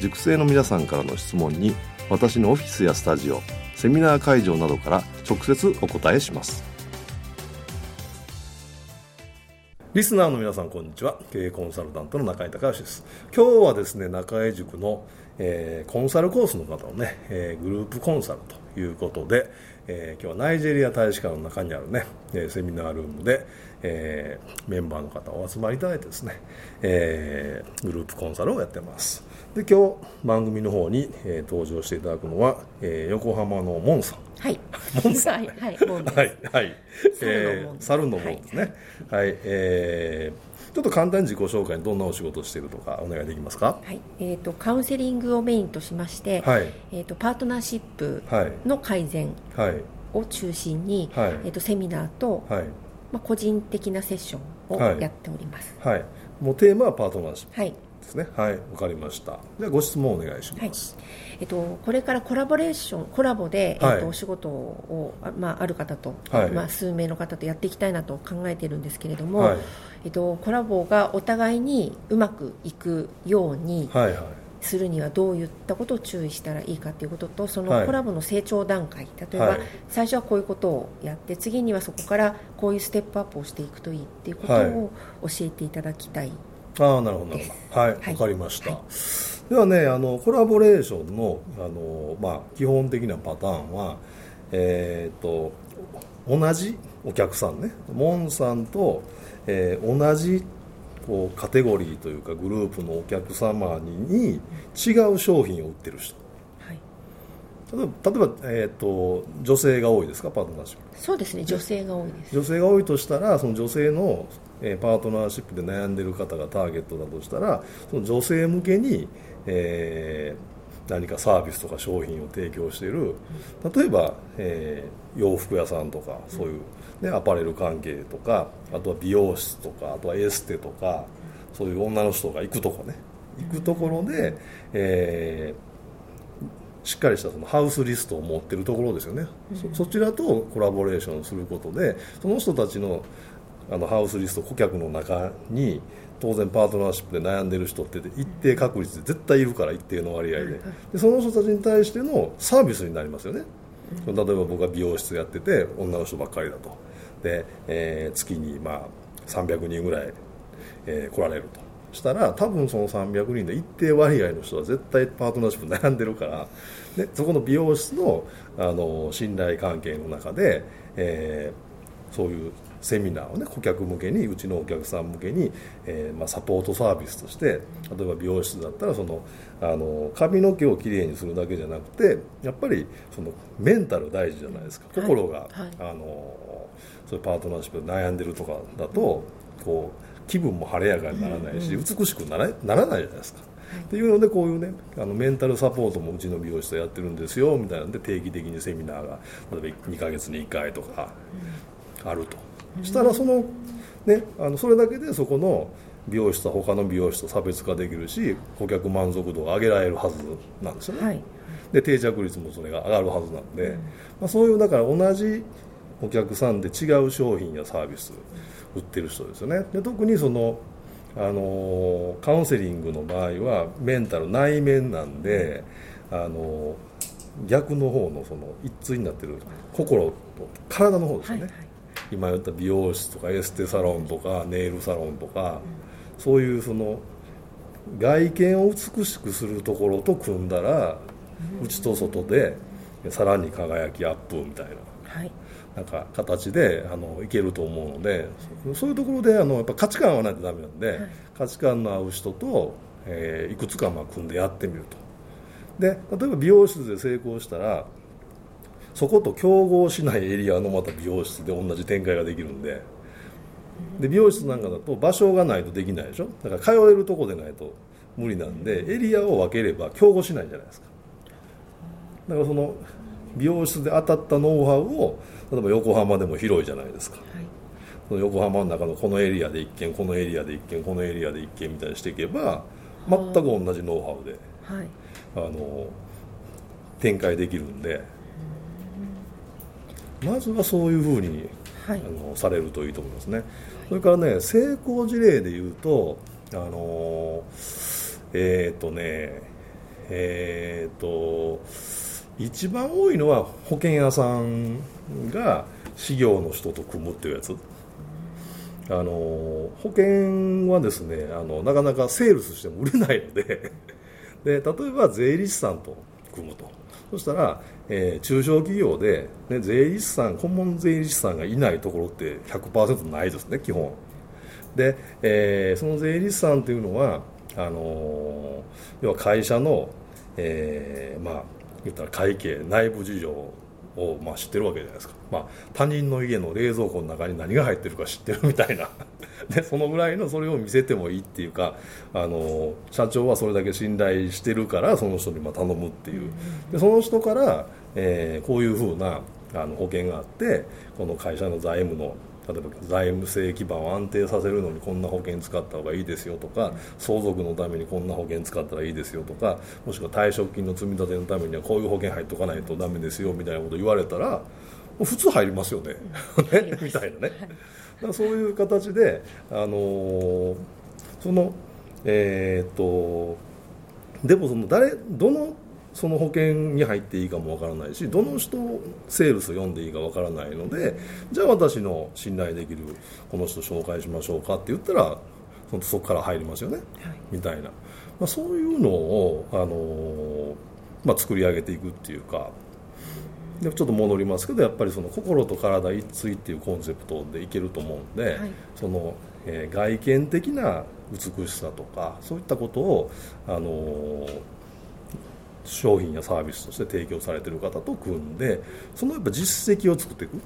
塾生の皆さんからの質問に私のオフィスやスタジオセミナー会場などから直接お答えします。リスナーの皆さんこんにちは。経営コンサルタントの中井隆です。今日はですね中井塾の、えー、コンサルコースの方のね、えー、グループコンサルということで、えー、今日はナイジェリア大使館の中にあるね、えセミナールームで、えメンバーの方お集まりいただいてですね、えグループコンサルをやってます。で今日番組の方に、えー、登場していただくのは、えー、横浜のモンさん。はい。モンさん。はいはいはいはい。えー、猿の門ですね。はい、はい、えー、ちょっと簡単に自己紹介どんなお仕事をしているとかお願いできますか、はい。えーと、カウンセリングをメインとしまして、はい。えーと、パートナーシップの改善を中心に、はい。えーと、セミナーと、はいまあ、個人的なセッションをやっております、はい、はい、もうテーマはパートナーシップ、はいですね。はい。わかりました。ではご質問お願いします、はい、えっと、これからコラボレーションコラボで、はい、えっと、お仕事を、まあ、ある方と、はい、まあ、数名の方とやっていきたいなと考えているんですけれども、はい、えっと、コラボがお互いにうまくいくように、はいはいするにはどういったことを注意したらいいかということとそのコラボの成長段階、例えば最初はこういうことをやって次にはそこからこういうステップアップをしていくといいっていうことを教えていただきたいああなるほどなるほど。はいわ、はい、かりました、はい、ではねあのコラボレーションのあの、まあ、基本的なパターンはえっ、ー、と同じお客さんね。モンさんと、えー、同じこうカテゴリーというかグループのお客様に違う商品を売ってる人。例えば、例えばえーと、女性が多いですか？パートナーシップ。そうですね。女性が多いです。女性が多いとしたらその女性の、えー、パートナーシップで悩んでる方がターゲットだとしたらその女性向けに、えー、何かサービスとか商品を提供している。例えば、えー、洋服屋さんとかそういう、ね、アパレル関係とかあとは美容室とかあとはエステとかそういう女の人が行くとこね。行くところで、えーしっかりしたそのハウスリストを持ってるところですよね、うん、そちらとコラボレーションすることでその人たちのあのハウスリスト顧客の中に当然パートナーシップで悩んでる人って一定確率で絶対いるから一定の割合で。でその人たちに対してのサービスになりますよね、例えば僕が美容室やってて女の人ばっかりだと。で、えー、月にまあ300人ぐらい、えー、来られると。したら多分その300人で一定割合の人は絶対パートナーシップ悩んでるからでそこの美容室のあの信頼関係の中で、えー、そういうセミナーをね顧客向けにうちのお客さん向けに、えーまあ、サポートサービスとして例えば美容室だったらそのあの髪の毛をきれいにするだけじゃなくてやっぱりそのメンタル大事じゃないですか。心が、はい。はい、あのそういうパートナーシップで悩んでるとかだとこう気分も晴れやかにならないし、美しくならならないじゃないですか。っていうのでこういうねあのメンタルサポートもうちの美容室でやってるんですよみたいなんで定期的にセミナーが例えば2ヶ月に1回とかあると、したらそのねあのそれだけでそこの美容室は他の美容室と差別化できるし顧客満足度が上げられるはずなんですよね、はい、で定着率もそれが上がるはずなんで、まあ、そういうだから同じお客さんで違う商品やサービス売ってる人ですよね。で特にそのあのカウンセリングの場合はメンタル内面なんであの逆の方のその一対になってる心と体の方ですよね、はいはい、今言った美容室とかエステサロンとかネイルサロンとか、うん、そういうその外見を美しくするところと組んだら、内と外でさらに輝きアップみたいな。はい。なんか形であのいけると思うのでそういうところであのやっぱ価値観合わないとダメなんで、はい、価値観の合う人と、えー、いくつかまあ組んでやってみると。で例えば美容室で成功したらそこと競合しないエリアのまた美容室で同じ展開ができるんで。で美容室なんかだと場所がないとできないでしょ？だから通えるとこでないと無理なんでエリアを分ければ競合しないじゃないですか。だからその美容室で当たったノウハウを例えば横浜でも広いじゃないですか、はい、その横浜の中のこのエリアで1軒このエリアで1軒このエリアで1軒みたいにしていけば全く同じノウハウで、はい、あの展開できるんでまずはそういうふうに、はい、あのされるといいと思いますね、それからね成功事例でいうとあのえっ、ー、とねえっ、ー、と一番多いのは保険屋さんが事業の人と組むっていうやつ。あの保険はですねあのなかなかセールスしても売れないのでで例えば税理士さんと組むとそしたら、えー、中小企業で、ね、税理士さん顧問税理士さんがいないところって100%ないですね基本。で、えー、その税理士さんっていうのはあの要は会社の、えー、まあ言ったら会計内部事情をまあ知ってるわけじゃないですか、まあ、他人の家の冷蔵庫の中に何が入ってるか知ってるみたいな。でそのぐらいのそれを見せてもいいっていうかあの社長はそれだけ信頼してるからその人にま頼むっていう。でその人から、えー、こういうふうなあの保険があってこの会社の財務の例えば財務性基盤を安定させるのにこんな保険使った方がいいですよとか相続のためにこんな保険使ったらいいですよとかもしくは退職金の積み立てのためにはこういう保険入っとかないとダメですよみたいなこと言われたら普通入りますよね。ね？みたいなね。だそういう形で、あのー、そのえー、っとでもその誰どのその保険に入っていいかもわからないしどの人セールス読んでいいかわからないのでじゃあ私の信頼できるこの人紹介しましょうかって言ったらそこから入りますよね、はい、みたいな、まあ、そういうのを、あのまあ、作り上げていくっていうかでちょっと戻りますけどやっぱりその心と体一対っていうコンセプトでいけると思うんで、はい、その、えー、外見的な美しさとかそういったことを、あのー商品やサービスとして提供されている方と組んでそのやっぱ実績を作っていく。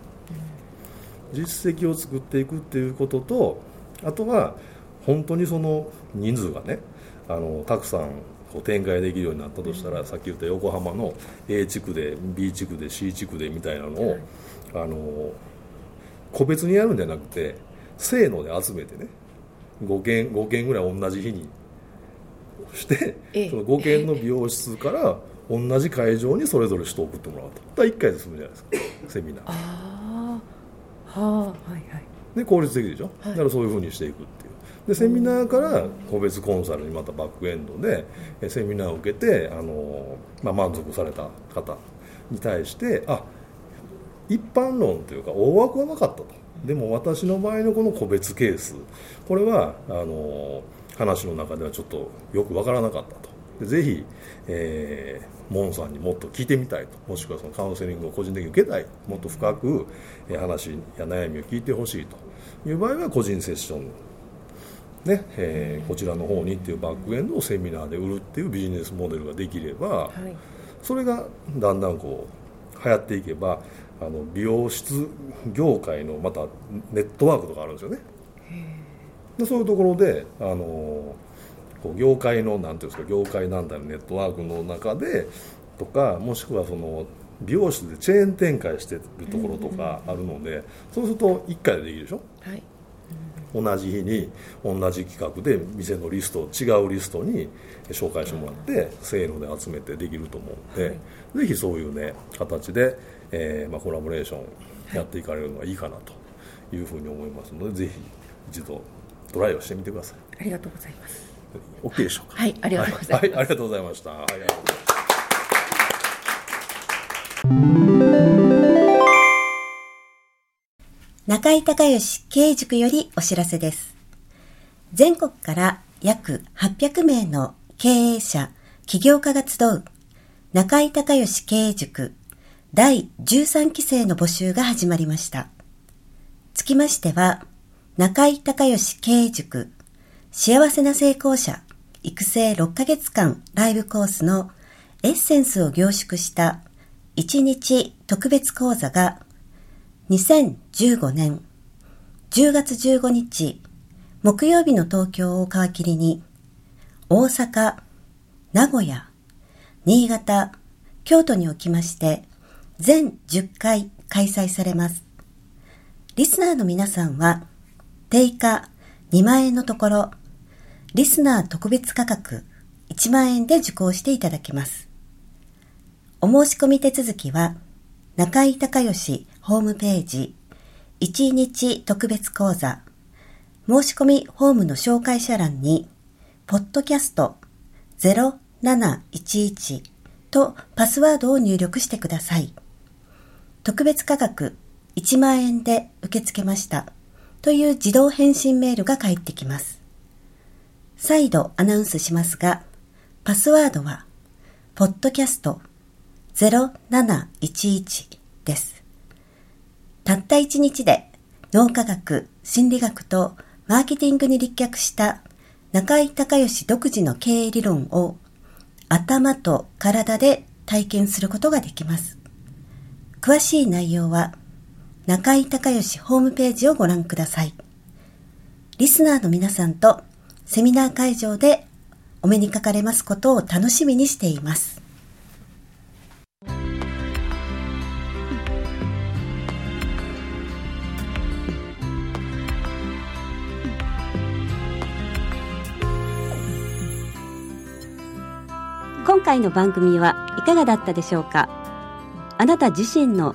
実績を作っていくっていうこととあとは本当にその人数がねあのたくさんこう展開できるようになったとしたら、さっき言った横浜の A 地区で B 地区で C 地区でみたいなのを、あの個別にやるんじゃなくてせーので集めてね5件 ,5 件ぐらい同じ日にして、その5軒の美容室から同じ会場にそれぞれ人を送ってもらうとだ1回で済むじゃないですか。セミナー。ああはあ。はいはい。で効率的でしょ、はい、だからそういうふうにしていくっていう。でセミナーから個別コンサルにまたバックエンドでセミナーを受けてあの、まあ、満足された方に対してあ一般論というか大枠は分かったと。でも私の場合のこの個別ケースこれはあの話の中ではちょっとよく分からなかったと。でぜひ、えー、モンさんにもっと聞いてみたいと。もしくはそのカウンセリングを個人的に受けたい。もっと深く話や悩みを聞いてほしいと。いう場合は個人セッション。ねえー、こちらの方にっていうバックエンドをセミナーで売るっていうビジネスモデルができれば、はい、それがだんだんこう流行っていけばあの美容室業界のまたネットワークとかあるんですよね。でそういうところであのこう業界のなんていうんですか業界団体のネットワークの中でとかもしくはその美容室でチェーン展開してるところとかあるので、そうすると1回でできるでしょ、はい、同じ日に同じ企画で店のリスト違うリストに紹介してもらってせーので集めてできると思うので、はい、ぜひそういうね形で、えーまあ、コラボレーションやっていかれるのがいいかなというふうに思いますので、ぜひ一度トライをしてみてください。ありがとうございます。OK でしょうか？はいありがとうございます、はい、はい、ありがとうございました。はい中井隆義経営塾よりお知らせです。全国から約800名の経営者、起業家が集う中井隆義経営塾第13期生の募集が始まりました。つきましては、中井隆義経営塾幸せな成功者育成6ヶ月間ライブコースのエッセンスを凝縮した1日特別講座が2015年10月15日木曜日の東京を皮切りに大阪、名古屋、新潟、京都におきまして全10回開催されます。リスナーの皆さんは定価2万円のところリスナー特別価格1万円で受講していただけます。お申し込み手続きは、中井隆義ホームページ1日特別講座申し込みホームの紹介者欄に、ポッドキャスト0711とパスワードを入力してください。特別価格1万円で受け付けましたという自動返信メールが返ってきます。再度アナウンスしますが、パスワードは、ポッドキャスト0711です。たった一日で脳科学、心理学とマーケティングに立脚した中井隆義独自の経営理論を頭と体で体験することができます。詳しい内容は中井隆義ホームページをご覧ください。リスナーの皆さんとセミナー会場でお目にかかれますことを楽しみにしています。今回の番組はいかがだったでしょうか？あなた自身の